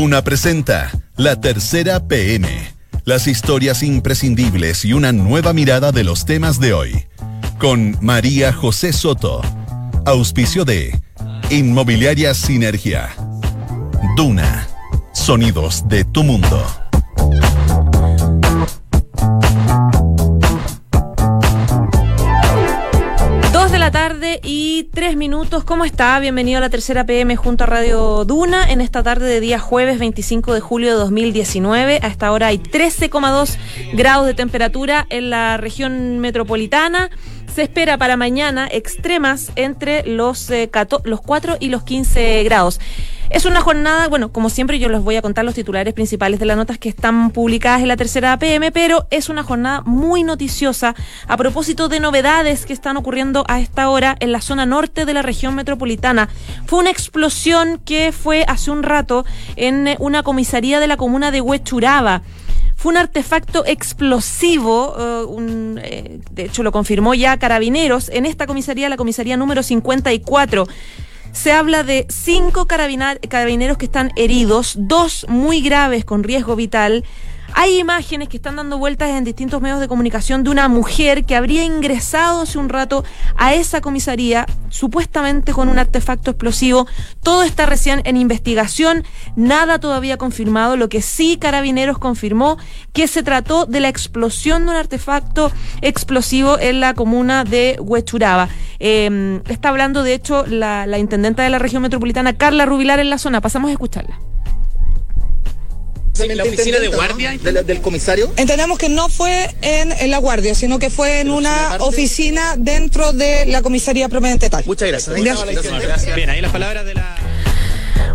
Duna presenta La Tercera PM. Las historias imprescindibles y una nueva mirada de los temas de hoy. Con María José Soto. Auspicio de Inmobiliaria Sinergia. Duna. Sonidos de tu mundo. ¿Cómo está? Bienvenido a la tercera PM junto a Radio Duna en esta tarde de día jueves 25 de julio de 2019. A esta hora hay 13,2 grados de temperatura en la región metropolitana. Se espera para mañana extremas entre los, eh, los 4 y los 15 grados. Es una jornada, bueno, como siempre yo les voy a contar los titulares principales de las notas que están publicadas en la tercera PM, pero es una jornada muy noticiosa a propósito de novedades que están ocurriendo a esta hora en la zona norte de la región metropolitana. Fue una explosión que fue hace un rato en una comisaría de la comuna de Huechuraba fue un artefacto explosivo, uh, eh, de hecho lo confirmó ya Carabineros, en esta comisaría, la comisaría número 54. Se habla de cinco carabineros que están heridos, dos muy graves con riesgo vital. Hay imágenes que están dando vueltas en distintos medios de comunicación de una mujer que habría ingresado hace un rato a esa comisaría, supuestamente con un artefacto explosivo. Todo está recién en investigación, nada todavía confirmado. Lo que sí Carabineros confirmó que se trató de la explosión de un artefacto explosivo en la comuna de Huechuraba. Em, está hablando, de hecho, la, la intendenta de la región metropolitana, Carla Rubilar, en la zona. Pasamos a escucharla en la oficina de guardia del, comisario? Entendemos que no fue en, la guardia, sino que fue en una oficina dentro de la comisaría propiamente tal. Muchas gracias. Bien, ahí las palabras de la...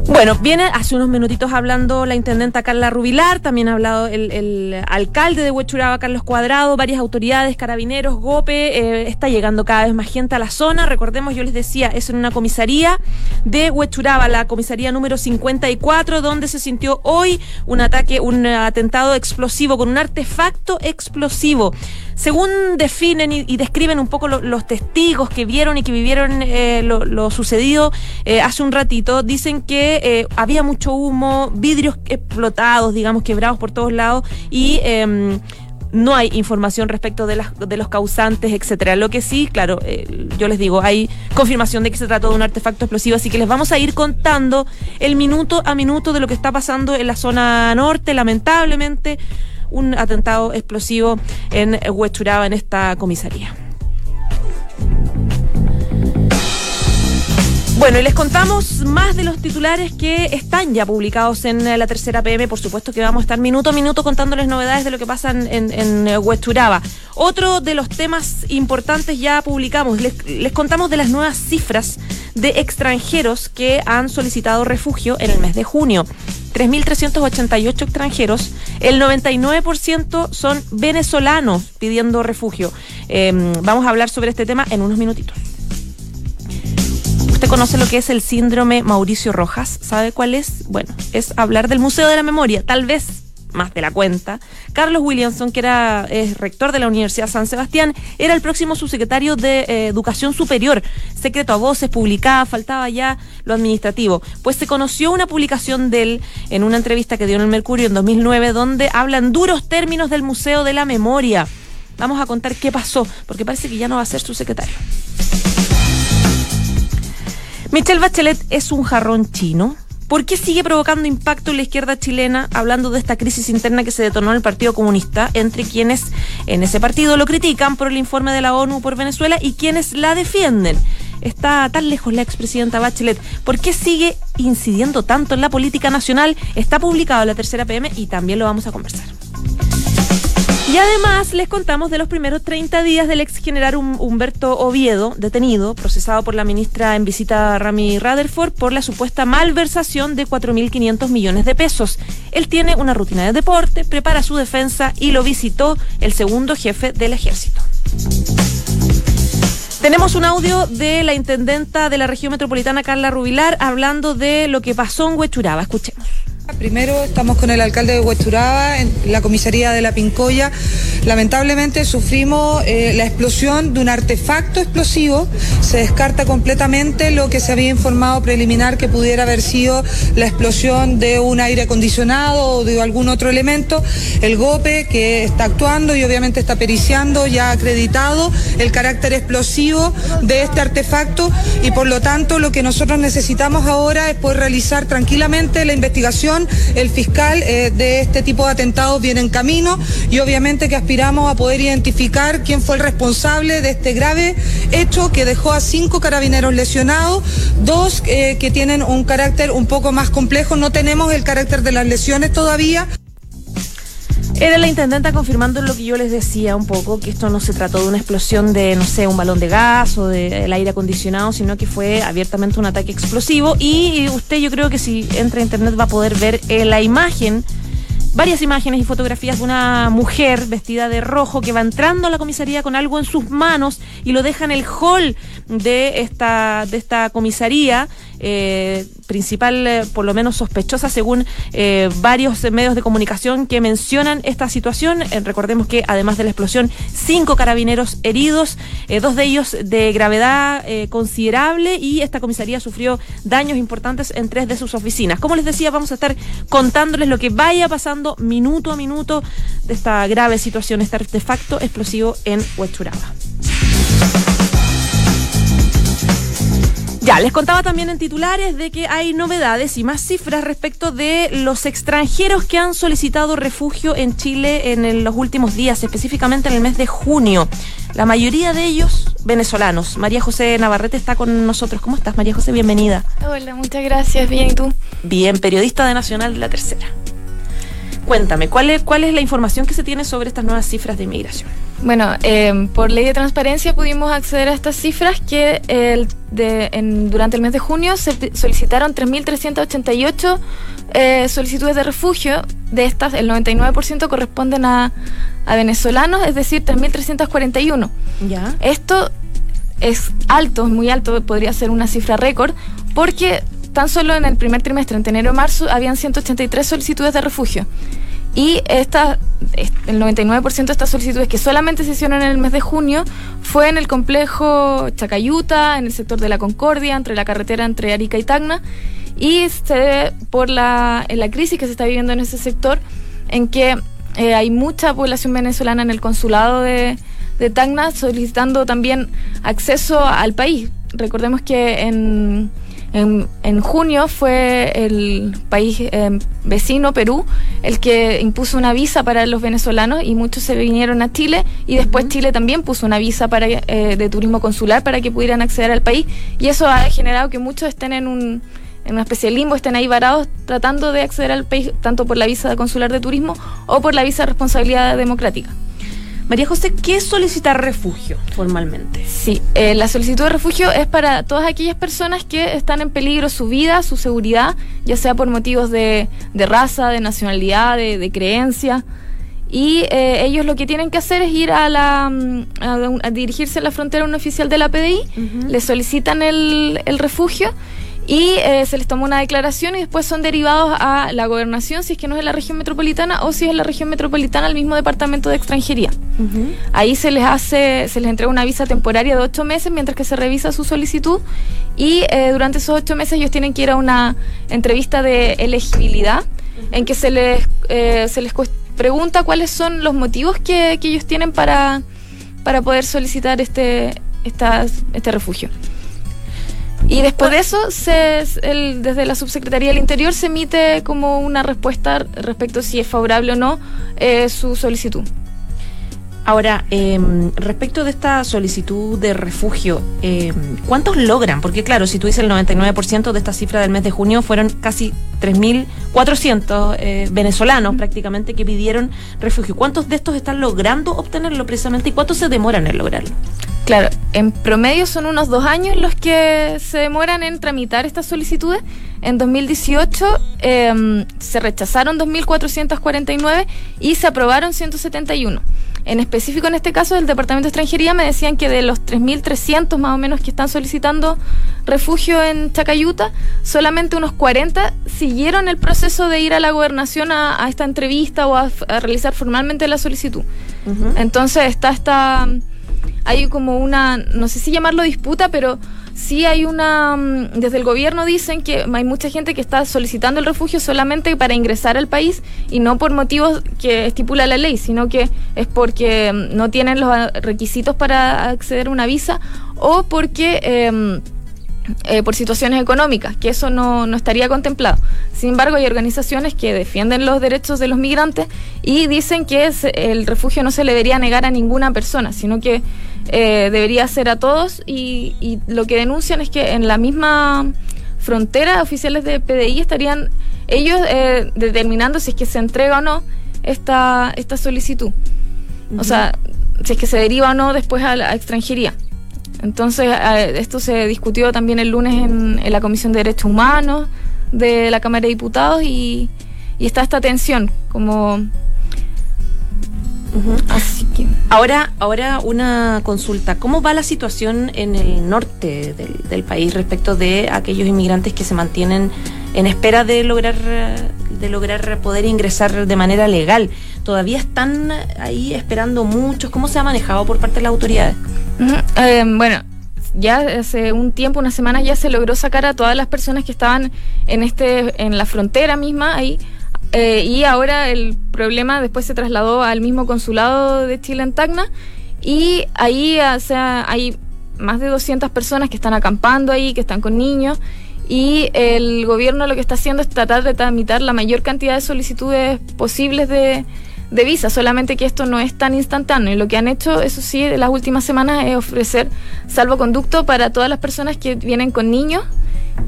Bueno, viene hace unos minutitos hablando la intendenta Carla Rubilar, también ha hablado el, alcalde de Huechuraba, Carlos Cuadrado, varias autoridades, carabineros, GOPE, eh, está llegando cada vez más gente a la zona. Recordemos, yo les decía, es en una comisaría de Huechuraba, la comisaría número 54, donde se sintió hoy un ataque, un atentado explosivo con un artefacto explosivo. Según definen y, describen un poco los testigos que vieron y que vivieron eh, lo, sucedido eh, hace un ratito, dicen que eh, había mucho humo, vidrios explotados, digamos, quebrados por todos lados y em, no hay información respecto de, de los causantes, etcétera. Lo que sí, claro, yo les digo, hay confirmación de que se trató de un artefacto explosivo, así que les vamos a ir contando el minuto a minuto de lo que está pasando en la zona norte, lamentablemente un atentado explosivo en Huechuraba, en esta comisaría. Bueno, y les contamos más de los titulares que están ya publicados en la tercera PM. Por supuesto que vamos a estar minuto a minuto contándoles novedades de lo que pasa en, en. Otro de los temas importantes ya publicamos. Les contamos de las nuevas cifras de extranjeros que han solicitado refugio en el mes de junio. 3.388 extranjeros, el 99% son venezolanos pidiendo refugio. Em, vamos a hablar sobre este tema en unos minutitos. ¿Usted conoce lo que es el síndrome Mauricio Rojas? ¿Sabe cuál es? Bueno, es hablar del Museo de la Memoria. Tal vez más de la cuenta. Carlos Williamson, que era rector de la Universidad San Sebastián, era el próximo subsecretario de eh, Educación Superior. Secreto a voces, publicada, faltaba ya lo administrativo. Pues se conoció una publicación de él en una entrevista que dio en el Mercurio en 2009, donde hablan duros términos del Museo de la Memoria. Vamos a contar qué pasó, porque parece que ya no va a ser subsecretario. Michelle Bachelet es un jarrón chino ¿Por qué sigue provocando impacto en la izquierda chilena hablando de esta crisis interna que se detonó en el Partido Comunista entre quienes en ese partido lo critican por el informe de la ONU por Venezuela y quienes la defienden? Está tan lejos la expresidenta Bachelet. ¿Por qué sigue incidiendo tanto en la política nacional? Está publicado la tercera PM y también lo vamos a conversar. Y además les contamos de los primeros 30 días del ex general Humberto Oviedo, detenido, procesado por la ministra en visita Rami Rutherford por la supuesta malversación de 4.500 millones de pesos. Él tiene una rutina de deporte, prepara su defensa y lo visitó el segundo jefe del ejército. Tenemos un audio de la intendenta de la región metropolitana, Carla Rubilar, hablando de lo que pasó en Huechuraba. Escuchemos. Primero estamos con el alcalde de Huesturaba en la comisaría de La Pincoya. Lamentablemente sufrimos eh, la explosión de un artefacto explosivo. Se descarta completamente lo que se había informado preliminar que pudiera haber sido la explosión de un aire acondicionado o de algún otro elemento. El GOPE que está actuando y obviamente está periciando, ya ha acreditado el carácter explosivo de este artefacto y por lo tanto lo que nosotros necesitamos ahora es poder realizar tranquilamente la investigación el fiscal eh, de este tipo de atentados viene en camino y obviamente que aspiramos a poder identificar quién fue el responsable de este grave hecho que dejó a cinco carabineros lesionados, dos eh, que tienen un carácter un poco más complejo. No tenemos el carácter de las lesiones todavía. Era la intendenta confirmando lo que yo les decía un poco, que esto no se trató de una explosión de, no sé, un balón de gas o del aire acondicionado, sino que fue abiertamente un ataque explosivo. Y usted yo creo que si entra a internet va a poder ver eh, la imagen varias imágenes y fotografías de una mujer vestida de rojo que va entrando a la comisaría con algo en sus manos y lo deja en el hall de esta, de esta comisaría, eh, principal, eh, por lo menos sospechosa, según eh, varios medios de comunicación que mencionan esta situación. recordemos que además de la explosión, cinco carabineros heridos, dos de ellos de gravedad considerable y esta comisaría sufrió daños importantes en tres de sus oficinas. Como les decía, vamos a estar contándoles lo que vaya pasando minuto a minuto de esta grave situación, este artefacto explosivo en Huechuraba. Ya, les contaba también en titulares de que hay novedades y más cifras respecto de los extranjeros que han solicitado refugio en Chile en los últimos días, específicamente en el mes de junio. La mayoría de ellos venezolanos. María José Navarrete está con nosotros. ¿Cómo estás, María José? Bienvenida. Hola, muchas gracias. Bien, ¿y tú? Bien, periodista de Nacional de la Tercera. Cuéntame, ¿cuál es, ¿cuál es la información que se tiene sobre estas nuevas cifras de inmigración? Bueno, eh, por ley de transparencia pudimos acceder a estas cifras que el, de, en, durante el mes de junio se solicitaron 3.388 eh, solicitudes de refugio. De estas, el 99% corresponden a, a venezolanos, es decir, 3.341. ¿Ya? Esto es alto, muy alto, podría ser una cifra récord, porque tan solo en el primer trimestre, entre enero y marzo, habían 183 solicitudes de refugio. Y esta, el 99% de estas solicitudes que solamente se hicieron en el mes de junio fue en el complejo Chacayuta, en el sector de la Concordia, entre la carretera entre Arica y Tacna, y se por la, la crisis que se está viviendo en ese sector, en que eh, hay mucha población venezolana en el consulado de, de Tacna solicitando también acceso al país. Recordemos que en en, junio fue el país eh, vecino, Perú, el que impuso una visa para los venezolanos y muchos se vinieron a Chile y después Chile también puso una visa para, eh, de turismo consular para que pudieran acceder al país y eso ha generado que muchos estén en un en una especie de limbo, estén ahí varados tratando de acceder al país tanto por la visa consular de turismo o por la visa de responsabilidad democrática. María José, ¿qué es solicitar refugio formalmente? Sí, eh, la solicitud de refugio es para todas aquellas personas que están en peligro su vida, su seguridad, ya sea por motivos de, raza, de nacionalidad, de, creencia. Y eh, ellos lo que tienen que hacer es ir a la mm, a, dirigirse a la frontera a un oficial de la PDI, le solicitan el, el refugio y eh, se les toma una declaración y después son derivados a la gobernación si es que no es en la región metropolitana o si es en la región metropolitana al mismo departamento de extranjería. Ahí se les hace, se les entrega una visa temporaria de ocho meses mientras que se revisa su solicitud y eh, durante esos ocho meses ellos tienen que ir a una entrevista de elegibilidad en que se les, eh, se les pregunta cuáles son los motivos que, que ellos tienen para, para poder solicitar este, este refugio. Y después de eso, se, el, desde la Subsecretaría del Interior se emite como una respuesta respecto a si es favorable o no eh, su solicitud. Ahora, em, respecto de esta solicitud de refugio, em, ¿cuántos logran? Porque claro, si tú dices el 99% de esta cifra del mes de junio fueron casi 3.400 eh, venezolanos prácticamente que pidieron refugio. ¿Cuántos de estos están logrando obtenerlo precisamente y cuántos se demoran en lograrlo? Claro, en promedio son unos dos años los que se demoran en tramitar estas solicitudes. En 2018 em, se rechazaron 2.449 y se aprobaron 171. En específico, en este caso del Departamento de Extranjería, me decían que de los 3.300 más o menos que están solicitando refugio en Chacayuta, solamente unos 40 siguieron el proceso de ir a la gobernación a, esta entrevista o a, realizar formalmente la solicitud. Entonces está esta... Hay como una, no sé si llamarlo disputa, pero sí hay una, mm, desde el gobierno dicen que hay mucha gente que está solicitando el refugio solamente para ingresar al país y no por motivos que estipula la ley, sino que es porque mm, no tienen los requisitos para acceder a una visa o porque... Em, eh, por situaciones económicas, que eso no, no, estaría contemplado. Sin embargo, hay organizaciones que defienden los derechos de los migrantes y dicen que el refugio no se le debería negar a ninguna persona, sino que eh, debería ser a todos y, lo que denuncian es que en la misma frontera oficiales de PDI estarían ellos eh, determinando si es que se entrega o no esta, esta solicitud. O sea, si es que se deriva o no después a la extranjería. Entonces, esto se discutió también el lunes en, la Comisión de Derechos Humanos de la Cámara de Diputados y, y está esta tensión, como Así que. Ahora, ahora una consulta. ¿Cómo va la situación en el norte del, país respecto de aquellos inmigrantes que se mantienen en espera de lograr de lograr poder ingresar de manera legal? ¿Todavía están ahí esperando muchos? ¿Cómo se ha manejado por parte de las autoridades? Eh, bueno, ya hace un tiempo, unas semanas, ya se logró sacar a todas las personas que estaban en este, en la frontera misma ahí. Eh, y ahora el problema después se trasladó al mismo consulado de Chile en Tacna. Y ahí o sea, hay más de 200 personas que están acampando ahí, que están con niños. Y el gobierno lo que está haciendo es tratar de tramitar la mayor cantidad de solicitudes posibles de, de visa, solamente que esto no es tan instantáneo. Y lo que han hecho, eso sí, en las últimas semanas es ofrecer salvoconducto para todas las personas que vienen con niños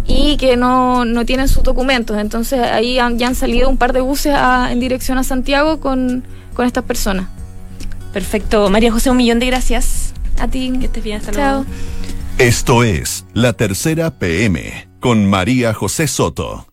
y que no, no tienen sus documentos. Entonces ahí ya han salido un par de buses en dirección a Santiago con, con estas personas. Perfecto. María José, un millón de gracias. A ti. Que estés bien. Hasta Chao. Esto es La Tercera PM con María José Soto.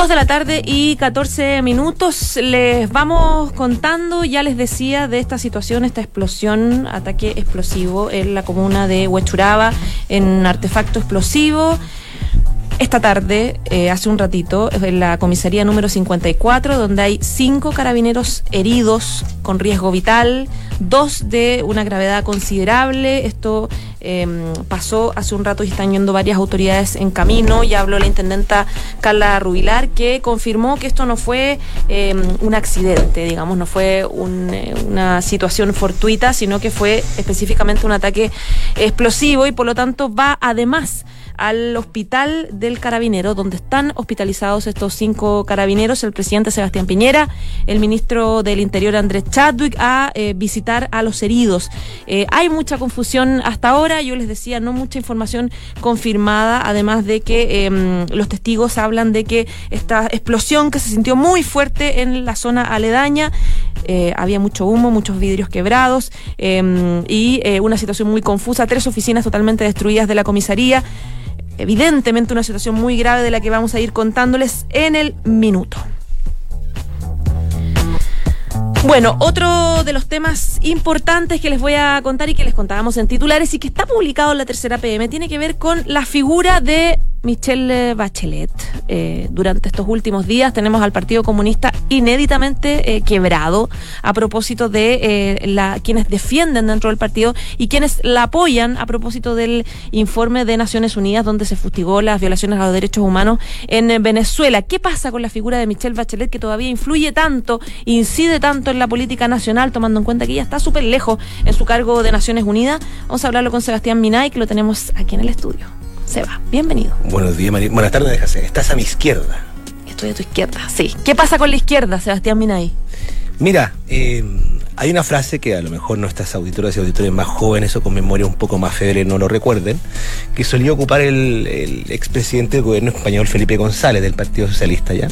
Dos de la tarde y 14 minutos. Les vamos contando, ya les decía, de esta situación, esta explosión, ataque explosivo en la comuna de Huechuraba, en artefacto explosivo. Esta tarde, eh, hace un ratito, en la comisaría número 54, donde hay cinco carabineros heridos con riesgo vital, dos de una gravedad considerable. Esto em, pasó hace un rato y están yendo varias autoridades en camino. Ya habló la intendenta Carla Rubilar, que confirmó que esto no fue em, un accidente, digamos, no fue eh, una situación fortuita, sino que fue específicamente un ataque explosivo y por lo tanto va además al hospital del carabinero, donde están hospitalizados estos cinco carabineros, el presidente Sebastián Piñera, el ministro del Interior Andrés Chadwick, a eh, visitar a los heridos. Eh, hay mucha confusión hasta ahora, yo les decía, no mucha información confirmada, además de que em, los testigos hablan de que esta explosión que se sintió muy fuerte en la zona aledaña, eh, había mucho humo, muchos vidrios quebrados em, y una situación muy confusa, tres oficinas totalmente destruidas de la comisaría evidentemente una situación muy grave de la que vamos a ir contándoles en el minuto. Bueno, otro de los temas importantes que les voy a contar y que les contábamos en titulares y que está publicado en la tercera PM tiene que ver con la figura de Michelle Bachelet. Eh, durante estos últimos días tenemos al Partido Comunista inéditamente eh, quebrado a propósito de eh, la, quienes defienden dentro del partido y quienes la apoyan a propósito del informe de Naciones Unidas donde se fustigó las violaciones a los derechos humanos en Venezuela. ¿Qué pasa con la figura de Michelle Bachelet que todavía influye tanto, incide tanto en la política nacional, tomando en cuenta que ella está súper lejos en su cargo de Naciones Unidas? Vamos a hablarlo con Sebastián Minay, que lo tenemos aquí en el estudio. Seba, bienvenido. Buenos días, María. Buenas tardes, José. Estás a mi izquierda. Estoy a tu izquierda, sí. ¿Qué pasa con la izquierda, Sebastián Minay? Mira, eh, Hay una frase que a lo mejor nuestras auditoras y auditores más jóvenes o con memoria un poco más febre no lo recuerden, que solía ocupar el, el expresidente del gobierno español Felipe González del Partido Socialista ya,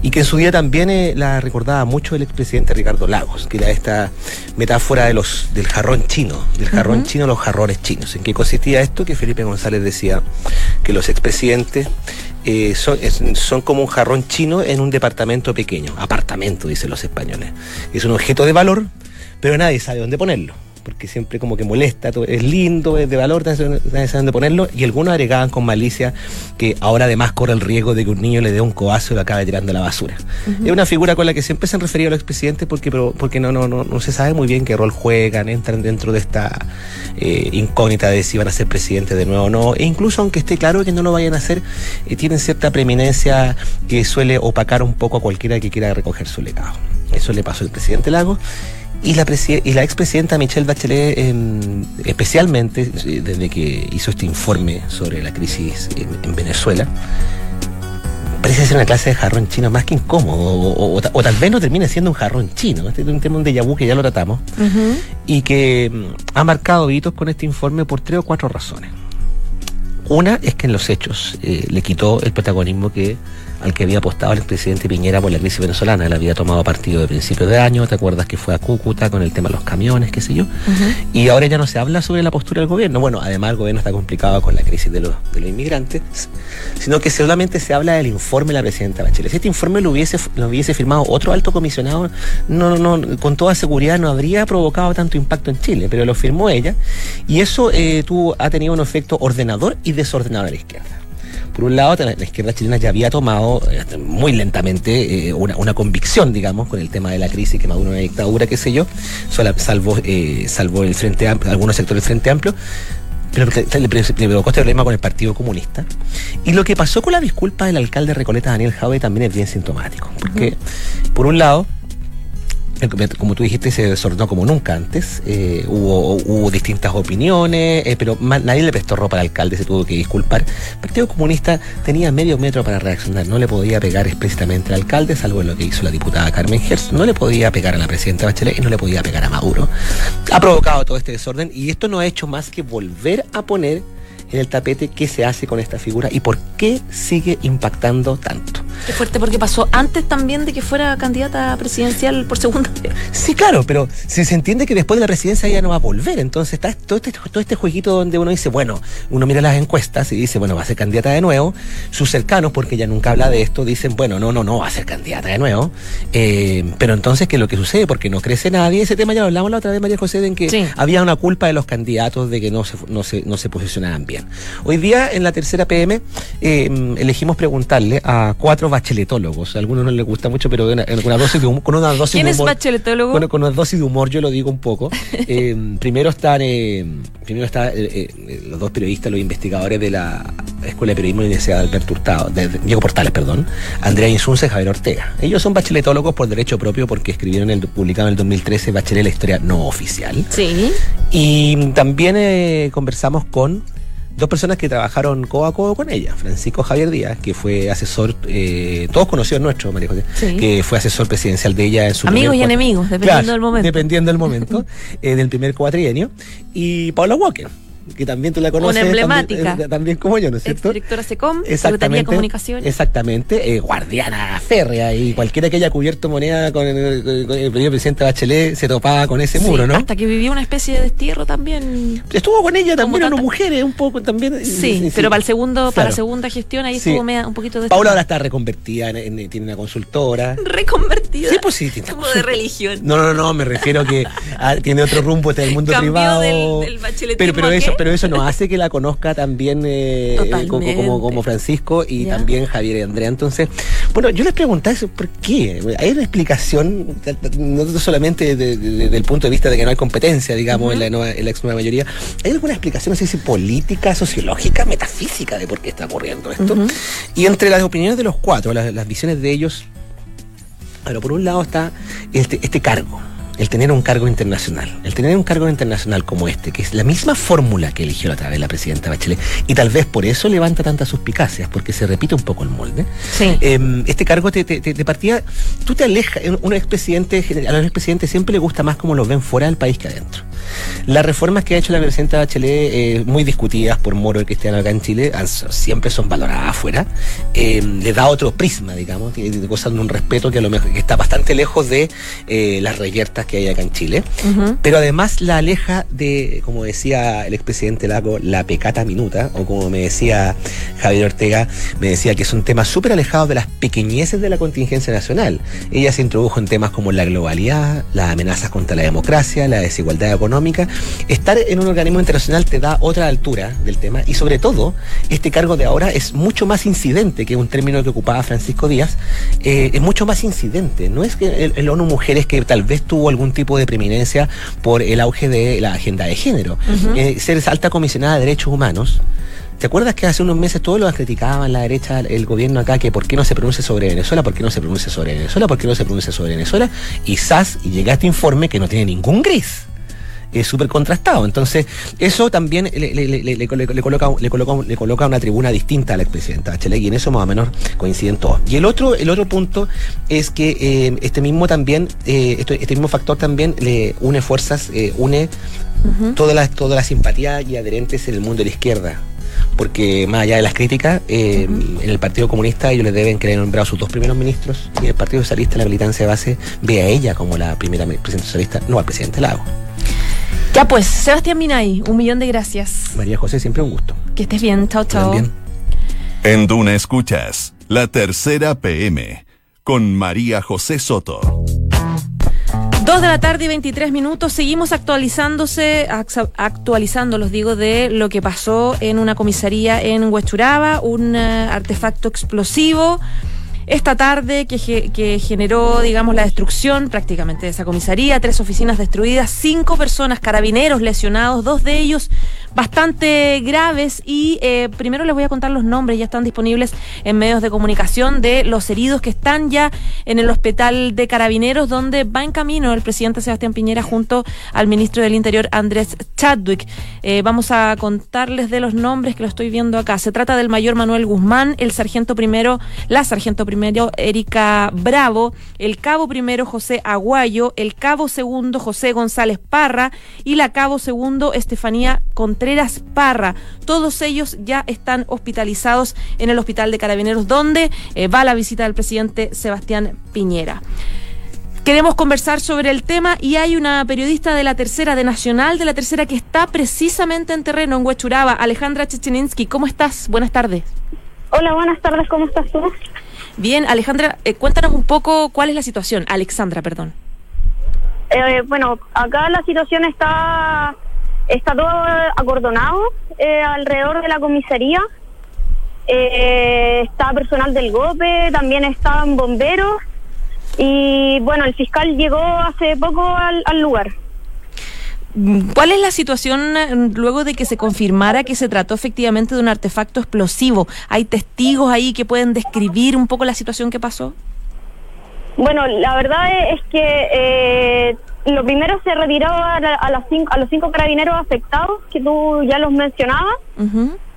y que en su día también eh, la recordaba mucho el expresidente Ricardo Lagos, que era esta metáfora de los, del jarrón chino, del jarrón chino, los jarrones chinos. ¿En qué consistía esto? Que Felipe González decía que los expresidentes eh, son, son como un jarrón chino en un departamento pequeño, apartamento, dicen los españoles. Es un objeto de valor, pero nadie sabe dónde ponerlo. Porque siempre como que molesta, es lindo, es de valor, nadie nadie sabe dónde ponerlo. Y algunos agregaban con malicia que ahora además corre el riesgo de que un niño le dé un coazo y lo acabe tirando a la basura. Es una figura con la que siempre se han referido los expresidentes porque, pero- porque no, no, no, no se sabe muy bien qué rol juegan, entran dentro de esta eh, incógnita de si van a ser presidentes de nuevo o no. E incluso aunque esté claro que no lo vayan a hacer, eh, tienen cierta preeminencia que suele opacar un poco a cualquiera que quiera recoger su legado. Eso le pasó al presidente Lago. Y la, y la expresidenta Michelle Bachelet, em, especialmente desde que hizo este informe sobre la crisis en, en Venezuela, parece ser una clase de jarrón chino más que incómodo, o, o- o ta- o tal vez no termine siendo un jarrón chino. Este es un tema de vu que ya lo tratamos, y que mm, ha marcado hitos con este informe por tres o cuatro razones. Una es que en los hechos eh, le quitó el protagonismo que al que había apostado el presidente Piñera por la crisis venezolana. Él había tomado partido de principios de año, ¿te acuerdas que fue a Cúcuta con el tema de los camiones, qué sé yo? Y ahora ya no se habla sobre la postura del gobierno. Bueno, además el gobierno está complicado con la crisis de los, de los inmigrantes, sino que solamente se habla del informe de la presidenta Bachelet. Si este informe lo hubiese, lo hubiese firmado otro alto comisionado, no, no, no, con toda seguridad no habría provocado tanto impacto en Chile, pero lo firmó ella y eso eh, tuvo, ha tenido un efecto ordenador y desordenador a la izquierda. Por un lado, la izquierda chilena ya había tomado eh, muy lentamente eh, una, una convicción, digamos, con el tema de la crisis, que Maduro una dictadura, qué sé yo, salvo, eh, salvo el Frente Amplio, algunos sectores del Frente Amplio, pero le, provocó este problema con el Partido Comunista. Y lo que pasó con la disculpa del alcalde de Recoleta, Daniel Jaue, también es bien sintomático. Porque, por un lado, como tú dijiste, se desordenó como nunca antes. Eh, hubo, hubo distintas opiniones, eh, pero nadie le prestó ropa al alcalde, se tuvo que disculpar. El Partido Comunista tenía medio metro para reaccionar, no le podía pegar explícitamente al alcalde, salvo en lo que hizo la diputada Carmen Gers, no le podía pegar a la presidenta Bachelet y no le podía pegar a Maduro. Ha provocado todo este desorden y esto no ha hecho más que volver a poner en el tapete qué se hace con esta figura y por qué sigue impactando tanto. Qué fuerte, porque pasó antes también de que fuera candidata presidencial por segunda vez. Sí, claro, pero se, se entiende que después de la presidencia ella no va a volver. Entonces está todo este, todo este jueguito donde uno dice, bueno, uno mira las encuestas y dice, bueno, va a ser candidata de nuevo. Sus cercanos, porque ella nunca habla de esto, dicen, bueno, no, no, no, va a ser candidata de nuevo. Eh, pero entonces, ¿qué es lo que sucede? Porque no crece nadie. Ese tema ya lo hablamos la otra vez, María José, en que Sí. había una culpa de los candidatos de que no se, no se, no se posicionaban bien. Hoy día, en la tercera PM, eh, elegimos preguntarle a cuatro bacheletólogos. A algunos no les gusta mucho, pero con una dosis de humor. Con una dosis ¿Quién de es humor- bacheletólogo? Bueno, con una dosis de humor yo lo digo un poco. Eh, primero están, eh, primero están eh, eh, los dos periodistas, los investigadores de la Escuela de Periodismo de la Universidad de Alberto Hurtado, de, de- Diego Portales, perdón, Andrea Insunza y Javier Ortega. Ellos son bacheletólogos por derecho propio porque escribieron, el, publicaron en el 2013 Bachelet la historia no oficial. Sí. Y también eh, conversamos con dos personas que trabajaron codo a codo con ella. Francisco Javier Díaz, que fue asesor, eh, todos conocidos nuestros, María José, Sí. que fue asesor presidencial de ella en su Amigos y enemigos, dependiendo del momento. Dependiendo del momento, eh, del primer cuatrienio. Y Paula Walker, que también tú la conoces. emblemática. También, eh, también como yo, ¿no es cierto? Exdirectora SECOM, Secretaría de. Comunicaciones. Exactamente, eh, guardiana férrea y cualquiera que haya cubierto moneda con el, con el primer presidente Bachelet se topaba con ese Sí, muro, ¿no? Hasta que vivió una especie de destierro también. Estuvo con ella también, tanta- mujeres, un poco también. Sí, pero para el segundo, para la segunda gestión ahí estuvo media- un poquito de Paula ahora está reconvertida, en- en- tiene una consultora. reconvertida. Sí, pues sí, tiene Como una de religión. No, no, no, me refiero que ah, tiene otro rumbo está el mundo Cambió privado. del- del pero, pero eso? Pero eso no hace que la conozca también eh, Totalmente. como, como, como Francisco y Ya. también Javier y Andrea. Entonces, bueno, yo les preguntaba eso, ¿por qué? Hay una explicación, no solamente de- de- desde el punto de vista de que no hay competencia, digamos, en, la nueva, en la ex nueva mayoría. ¿Hay alguna explicación, si política, sociológica, metafísica de por qué está ocurriendo esto? Y entre las opiniones de los cuatro, las, las visiones de ellos, Bueno, por un lado está este, este cargo. El tener un cargo internacional, el tener un cargo internacional como este, que es la misma fórmula que eligió la otra vez la presidenta Bachelet, y tal vez por eso levanta tantas suspicacias, porque se repite un poco el molde. Sí. Eh, este cargo te, te, te, partía, tú te alejas, un expresidente, a los expresidentes siempre le gusta más como los ven fuera del país que adentro. Las reformas que ha hecho la presidenta Bachelet, eh, muy discutidas por Moro y Cristiano acá en Chile, han, siempre son valoradas afuera. Eh, le da otro prisma, digamos, gozando un respeto que a lo mejor que está bastante lejos de eh, las reyertas que hay acá en Chile. Ujú. Pero además la aleja de, como decía el expresidente Lago, la pecata minuta, o como me decía Javier Ortega, me decía que es un tema súper alejado de las pequeñeces de la contingencia nacional. Ella se introdujo en temas como la globalidad, las amenazas contra la democracia, la desigualdad económica. Estar en un organismo internacional te da otra altura del tema y sobre todo, este cargo de ahora es mucho más incidente, que un término que ocupaba Francisco Díaz, eh, es mucho más incidente. No es que el, el ONU Mujeres que tal vez tuvo algún tipo de preeminencia por el auge de la agenda de género. Eh, ser alta comisionada de derechos humanos. ¿Te acuerdas que hace unos meses todos los criticaban la derecha, el gobierno acá, que por qué no se pronuncia sobre Venezuela, por qué no se pronuncia sobre Venezuela, por qué no se pronuncia sobre Venezuela? Y SAS, y llega este informe que no tiene ningún gris. Es súper contrastado. Entonces, eso también le, le- le- le- coloca, le, coloca, le coloca una tribuna distinta a la expresidenta Bachelet, y en eso más o menos coinciden todos. Y el otro, el otro punto es que eh, este mismo también, eh, esto- este mismo factor también le une fuerzas, eh, une toda, la, toda la simpatía y adherentes en el mundo de la izquierda. Porque más allá de las críticas, eh, en el Partido Comunista ellos le deben que le nombrado a sus dos primeros ministros y el Partido Socialista, la militancia de base, ve a ella como la primera presidenta socialista, no al presidente Lago. Ya pues, Sebastián Minay, un millón de gracias. María José, siempre un gusto. Que estés bien. Chao, chao. También. En Duna Escuchas, la tercera PM, con María José Soto. Dos de la tarde y 23 minutos. Seguimos actualizándose, actualizando, los digo, de lo que pasó en una comisaría en Huechuraba, un eh, artefacto explosivo. Esta tarde que, que generó, digamos, la destrucción prácticamente de esa comisaría, tres oficinas destruidas, cinco personas, carabineros lesionados, dos de ellos bastante graves y eh, primero les voy a contar los nombres, ya están disponibles en medios de comunicación de los heridos que están ya en el hospital de carabineros donde va en camino el presidente Sebastián Piñera junto al ministro del Interior Andrés Chadwick. Eh, vamos a contarles de los nombres que lo estoy viendo acá. Se trata del mayor Manuel Guzmán, el sargento primero, la sargento primero Erika Bravo, el cabo primero José Aguayo, el cabo segundo José González Parra y la cabo segundo Estefanía Contreras Parra. Todos ellos ya están hospitalizados en el hospital de carabineros donde eh, va la visita del presidente Sebastián Piñera. Queremos conversar sobre el tema y hay una periodista de la tercera, de Nacional de la tercera, que está precisamente en terreno en Huechuraba, Alejandra Checheninsky. ¿Cómo estás? Buenas tardes. Hola, buenas tardes, ¿cómo estás tú? Bien, Alejandra, eh, cuéntanos un poco cuál es la situación. Alexandra, perdón. Eh, bueno, acá la situación está está todo acordonado eh, alrededor de la comisaría. Eh, está personal del GOPE, también estaban bomberos y bueno, el fiscal llegó hace poco al, al lugar. ¿Cuál es la situación eh, luego de que se confirmara que se trató efectivamente de un artefacto explosivo? ¿Hay testigos ahí que pueden describir un poco la situación que pasó? Bueno, la verdad es que eh, lo primero se retiró a, la- a las cinco- a los cinco carabineros afectados, que tú ya los mencionabas.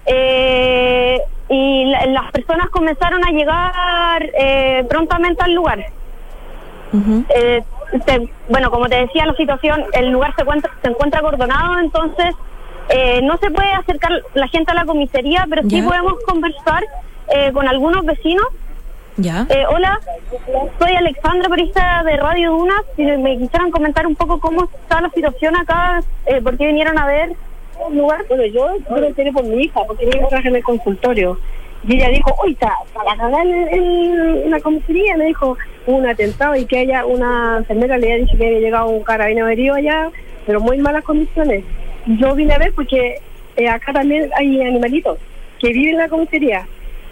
Eh, y la- las personas comenzaron a llegar eh, prontamente al lugar. Eh, bueno, como te decía, la situación, el lugar se encuentra, se encuentra acordonado, entonces eh, no se puede acercar la gente a la comisaría, pero sí podemos conversar eh, con algunos vecinos. ¿Ya? Eh, hola, soy Alexandra, periodista de Radio Duna. Si me quisieran comentar un poco cómo está la situación acá, eh, por qué vinieron a ver el lugar. Bueno, yo, lo enteré por mi hija, porque mi hija trabaja en el consultorio. Y ella dijo, oye, está, la cagada en, en- en la comisaría. Me dijo, hubo un atentado y que ella, una enfermera le había dicho que había llegado un carabinero herido allá, pero muy malas condiciones. Y yo vine a ver porque eh, acá también hay animalitos que viven en la comisaría.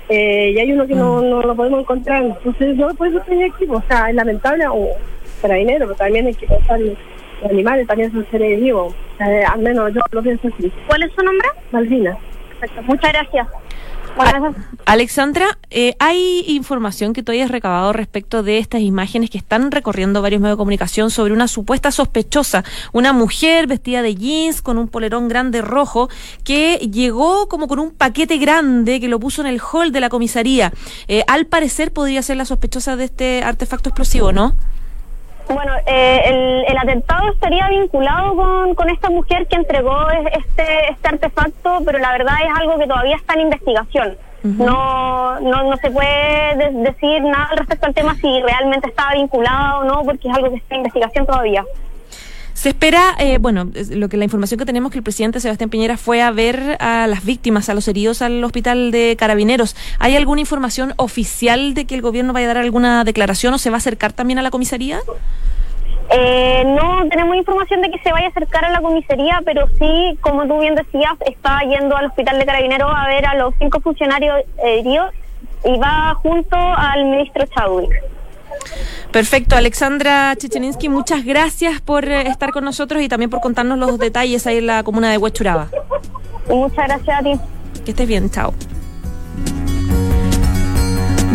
Eh, y hay uno que no, no lo podemos encontrar. Entonces por eso estoy aquí. O sea, es lamentable, o carabinero, pero también hay que pensar en los animales, también son seres vivos. Eh, al menos yo lo pienso así. ¿Cuál es su nombre? Malvina. Perfecto, muchas gracias. Bueno, eso- Alexandra, eh, ¿hay información que tú hayas recabado respecto de estas imágenes que están recorriendo varios medios de comunicación sobre una supuesta sospechosa, una mujer vestida de jeans con un polerón grande rojo que llegó como con un paquete grande que lo puso en el hall de la comisaría? Eh, al parecer podría ser la sospechosa de este artefacto explosivo, ¿no? Bueno, eh, el, el atentado estaría vinculado con, con esta mujer que entregó es- este, este artefacto, pero la verdad es algo que todavía está en investigación. no, no, no se puede de- decir nada respecto al tema si realmente estaba vinculado o no, porque es algo que está en investigación todavía. Se espera, eh, bueno, lo que la información que tenemos que el presidente Sebastián Piñera fue a ver a las víctimas, a los heridos al hospital de Carabineros. ¿Hay alguna información oficial de que el gobierno vaya a dar alguna declaración o se va a acercar también a la comisaría? Eh, no tenemos información de que se vaya a acercar a la comisaría, pero sí, como tú bien decías, está yendo al hospital de Carabineros a ver a los cinco funcionarios heridos y va junto al ministro Chadwick. Perfecto, Alexandra Checheninsky, muchas gracias por eh, estar con nosotros y también por contarnos los detalles ahí en la comuna de Huechuraba. Y muchas gracias a ti. Que estés bien, chao.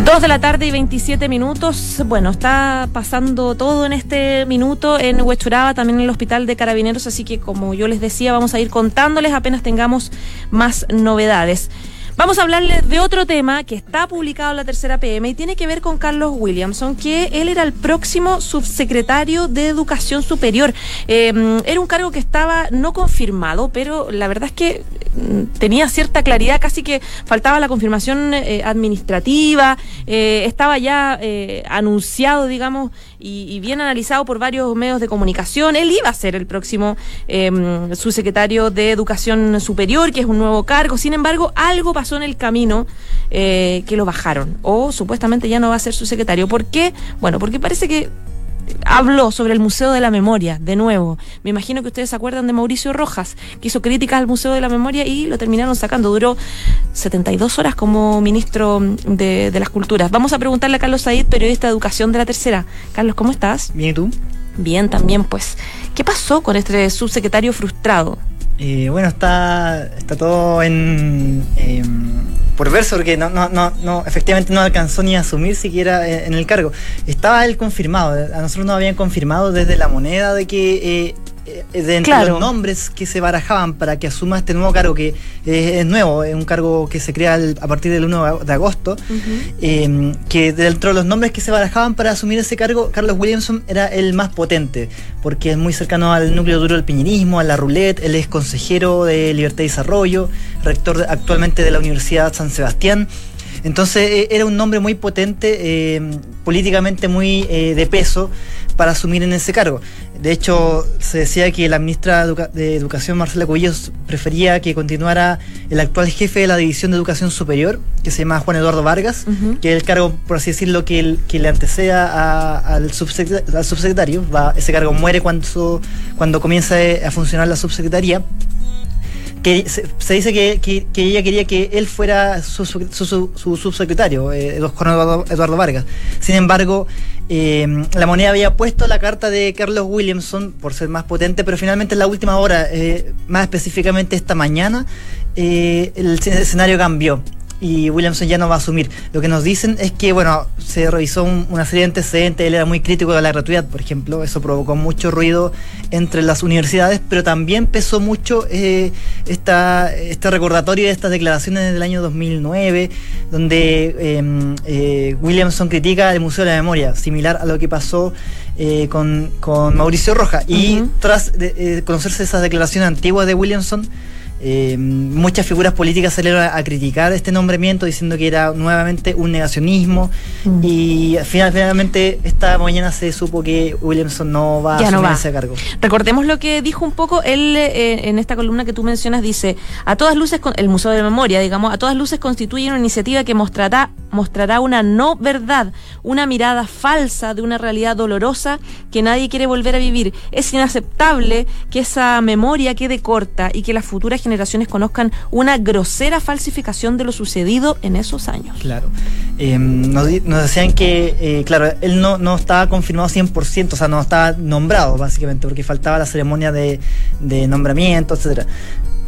Dos de la tarde y 27 minutos. Bueno, está pasando todo en este minuto en Huechuraba, también en el hospital de Carabineros, así que como yo les decía, vamos a ir contándoles apenas tengamos más novedades. Vamos a hablarles de otro tema que está publicado en la tercera PM y tiene que ver con Carlos Williamson, que él era el próximo subsecretario de Educación Superior. Eh, era un cargo que estaba no confirmado, pero la verdad es que mm, tenía cierta claridad, casi que faltaba la confirmación eh, administrativa, eh, estaba ya eh, anunciado, digamos, y, y bien analizado por varios medios de comunicación. Él iba a ser el próximo eh, subsecretario de Educación Superior, que es un nuevo cargo. Sin embargo, algo pasó en el camino eh, que lo bajaron, o supuestamente ya no va a ser subsecretario. ¿Por qué? Bueno, porque parece que habló sobre el Museo de la Memoria, de nuevo. Me imagino que ustedes se acuerdan de Mauricio Rojas, que hizo críticas al Museo de la Memoria y lo terminaron sacando. Duró 72 horas como ministro de, de las Culturas. Vamos a preguntarle a Carlos Said, periodista de Educación de la Tercera. Carlos, ¿cómo estás? Bien, ¿y tú? Bien, también, pues. ¿Qué pasó con este subsecretario frustrado? Eh, bueno, está, está todo en eh, por verse porque no, no, no, no, efectivamente no alcanzó ni a asumir siquiera en, en el cargo. Estaba él confirmado, a nosotros nos habían confirmado desde la moneda de que eh, eh, de entre Claro. los nombres que se barajaban para que asuma este nuevo cargo, que eh, es nuevo, es un cargo que se crea el- a partir del 1 de agosto, eh, que dentro de los nombres que se barajaban para asumir ese cargo, Carlos Williamson era el más potente, porque es muy cercano al núcleo duro del piñerismo, a la roulette, él es consejero de Libertad y Desarrollo, rector actualmente de la Universidad San Sebastián. Entonces eh, era un nombre muy potente, eh, políticamente muy eh, de peso para asumir en ese cargo. De hecho, se decía que la ministra de Educa- de Educación, Marcela Cubillos, prefería que continuara el actual jefe de la División de Educación Superior, que se llama Juan Eduardo Vargas, Ujú. que es el cargo, por así decirlo, que, el- que le anteceda a- al, subsecretario, al subsecretario. Va, ese cargo muere cuando, cuando comienza eh, a funcionar la subsecretaría que se, se dice que, que- que ella quería que él fuera su, su- su- su subsecretario, eh, Eduardo Vargas. Sin embargo, eh, la moneda había puesto la carta de Carlos Williamson por ser más potente, pero finalmente en la última hora, eh, más específicamente esta mañana, eh, el escenario cambió. Y Williamson ya no va a asumir. Lo que nos dicen es que, bueno, se revisó un- una serie de antecedentes. Él era muy crítico de la gratuidad, por ejemplo. Eso provocó mucho ruido entre las universidades, pero también pesó mucho eh, esta, este recordatorio de estas declaraciones del año 2009, donde eh, eh, Williamson critica el Museo de la Memoria, similar a lo que pasó eh, con, con Mauricio Roja. Y tras de, eh, conocerse esas declaraciones antiguas de Williamson, eh, muchas figuras políticas salieron a, a criticar este nombramiento diciendo que era nuevamente un negacionismo Mm. y al final, finalmente esta mañana se supo que Williamson no va a no asumir va. ese cargo. Recordemos lo que dijo un poco él eh, en esta columna que tú mencionas, dice, a todas luces, con- el Museo de Memoria, digamos, a todas luces constituye una iniciativa que mostrará, mostrará una no verdad, una mirada falsa de una realidad dolorosa que nadie quiere volver a vivir. Es inaceptable que esa memoria quede corta y que las futuras generaciones conozcan una grosera falsificación de lo sucedido en esos años. Claro. Eh, nos, nos decían que, eh, claro, él no, no estaba confirmado 100%, o sea, no estaba nombrado, básicamente, porque faltaba la ceremonia de, de nombramiento, etcétera.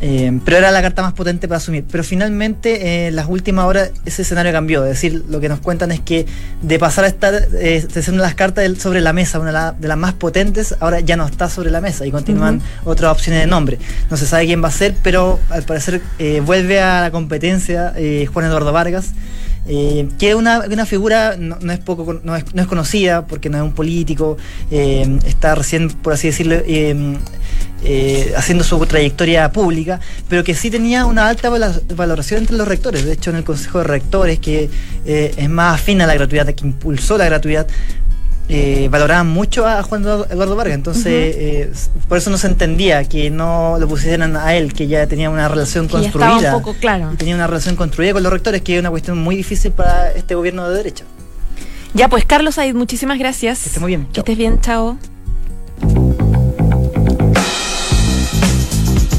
Eh, pero era la carta más potente para asumir. Pero finalmente, en las últimas horas, ese escenario cambió. Es decir, lo que nos cuentan es que de pasar a estar, eh, de ser una de las cartas del- sobre la mesa, una de, la- de las más potentes, ahora ya no está sobre la mesa y continúan otras opciones de nombre. No se sabe quién va a ser, pero al parecer eh, vuelve a la competencia eh, Juan Eduardo Vargas. Eh, que es una, una figura no, es poco no es, no es conocida porque no es un político eh, está recién por así decirlo eh, haciendo su trayectoria pública, pero que sí tenía una alta valoración entre los rectores. De hecho, en el Consejo de Rectores, que es más afín a la gratuidad, que impulsó la gratuidad, eh, valoraban mucho a Juan Eduardo Vargas. Entonces, eh, por eso no se entendía que no lo pusieran a él, que ya tenía una relación Que construida. estaba un poco claro. y tenía una relación construida con los rectores, que es una cuestión muy difícil para este gobierno de derecha. Ya, pues Carlos Said, muchísimas gracias. Que esté muy bien. Que Chao. estés bien, chao.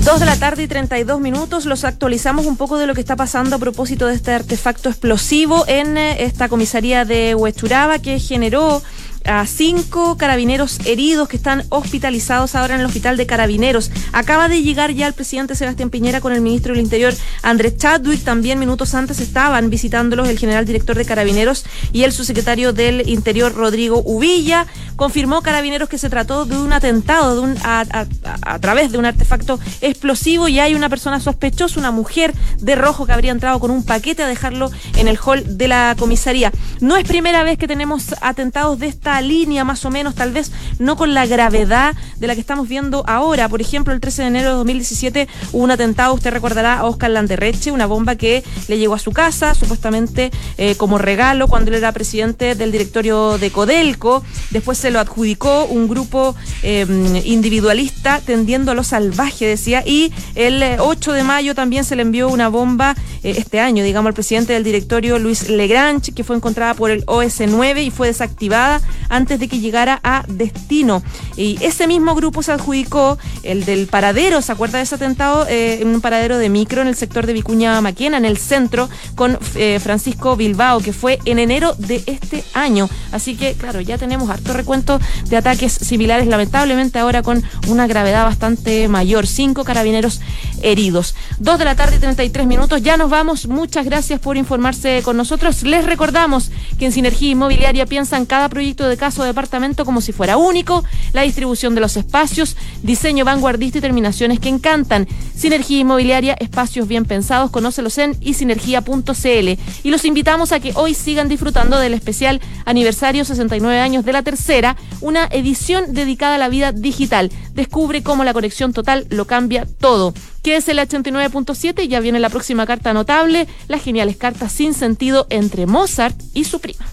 Dos de la tarde y 32 minutos. Los actualizamos un poco de lo que está pasando a propósito de este artefacto explosivo en eh, esta comisaría de Huechuraba que generó a cinco carabineros heridos que están hospitalizados ahora en el hospital de carabineros. Acaba de llegar ya el presidente Sebastián Piñera con el ministro del Interior Andrés Chadwick. También minutos antes estaban visitándolos el general director de carabineros y el subsecretario del Interior Rodrigo Uvilla. Confirmó carabineros que se trató de un atentado a través de un artefacto explosivo y hay una persona sospechosa, una mujer de rojo que habría entrado con un paquete a dejarlo en el hall de la comisaría. No es primera vez que tenemos atentados de esta línea, más o menos, tal vez no con la gravedad de la que estamos viendo ahora. Por ejemplo, el 13 de enero de 2017 hubo un atentado, usted recordará, a Oscar Landerreche, una bomba que le llegó a su casa, supuestamente eh, como regalo cuando él era presidente del directorio de Codelco. Después se lo adjudicó un grupo eh, individualista tendiendo a lo salvaje, decía. Y el eh, 8 de mayo también se le envió una bomba eh, este año, digamos, al presidente del directorio, Luis Legrange, que fue encontrada por el OS9 y fue desactivada antes de que llegara a destino. Y ese mismo grupo se adjudicó el del paradero, ¿se acuerda de ese atentado? Eh, en un paradero de micro en el sector de Vicuña Maquena, en el centro, con eh, Francisco Bilbao, que fue en enero de este año. Así que, claro, ya tenemos harto de ataques similares, lamentablemente ahora con una gravedad bastante mayor. Cinco carabineros heridos. Dos de la tarde, 33 minutos. Ya nos vamos. Muchas gracias por informarse con nosotros. Les recordamos que en Sinergia Inmobiliaria piensan cada proyecto de casa o departamento como si fuera único, la distribución de los espacios, diseño vanguardista y terminaciones que encantan. Sinergia Inmobiliaria, espacios bien pensados, conócelos en isinergia.cl. Y los invitamos a que hoy sigan disfrutando del especial aniversario 69 años de la tercera, una edición dedicada a la vida digital. Descubre cómo la conexión total lo cambia todo. Que es el 89.7 y ya viene la próxima carta notable, las geniales cartas sin sentido entre Mozart y su prima.